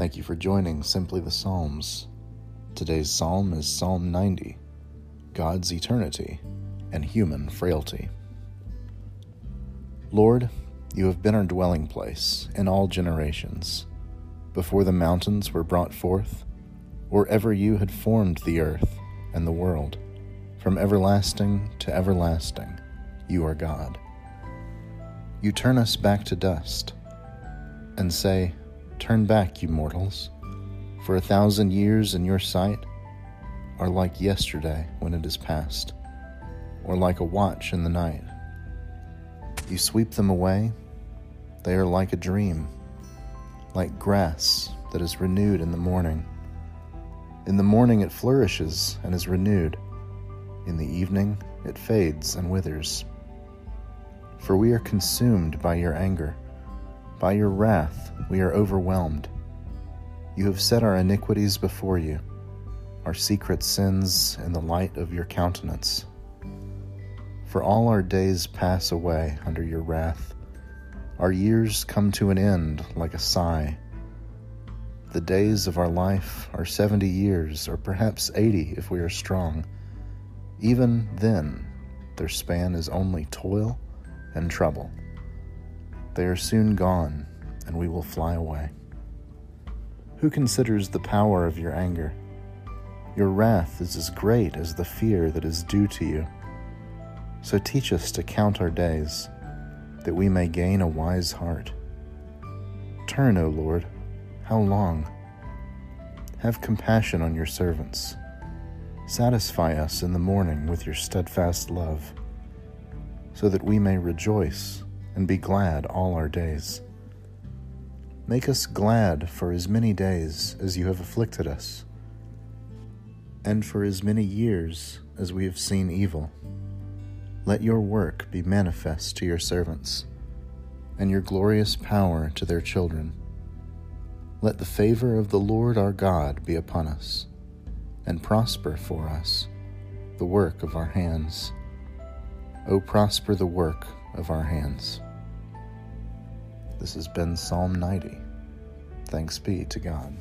Thank you for joining Simply the Psalms. Today's psalm is Psalm 90 God's Eternity and Human Frailty. Lord, you have been our dwelling place in all generations, before the mountains were brought forth, or ever you had formed the earth and the world. From everlasting to everlasting, you are God. You turn us back to dust and say, Turn back, you mortals, for a thousand years in your sight are like yesterday when it is past, or like a watch in the night. You sweep them away, they are like a dream, like grass that is renewed in the morning. In the morning it flourishes and is renewed, in the evening it fades and withers. For we are consumed by your anger by your wrath we are overwhelmed. You have set our iniquities before you, our secret sins in the light of your countenance. For all our days pass away under your wrath. Our years come to an end like a sigh. The days of our life are seventy years, or perhaps eighty if we are strong. Even then, their span is only toil and trouble. They are soon gone, and we will fly away. Who considers the power of your anger? Your wrath is as great as the fear that is due to you. So teach us to count our days, that we may gain a wise heart. Turn, O Lord, how long? Have compassion on your servants. Satisfy us in the morning with your steadfast love, so that we may rejoice and be glad all our days. Make us glad for as many days as you have afflicted us, and for as many years as we have seen evil. Let your work be manifest to your servants, and your glorious power to their children. Let the favor of the Lord our God be upon us, and prosper for us the work of our hands. O prosper the work of our hands. This has been Psalm 90. Thanks be to God.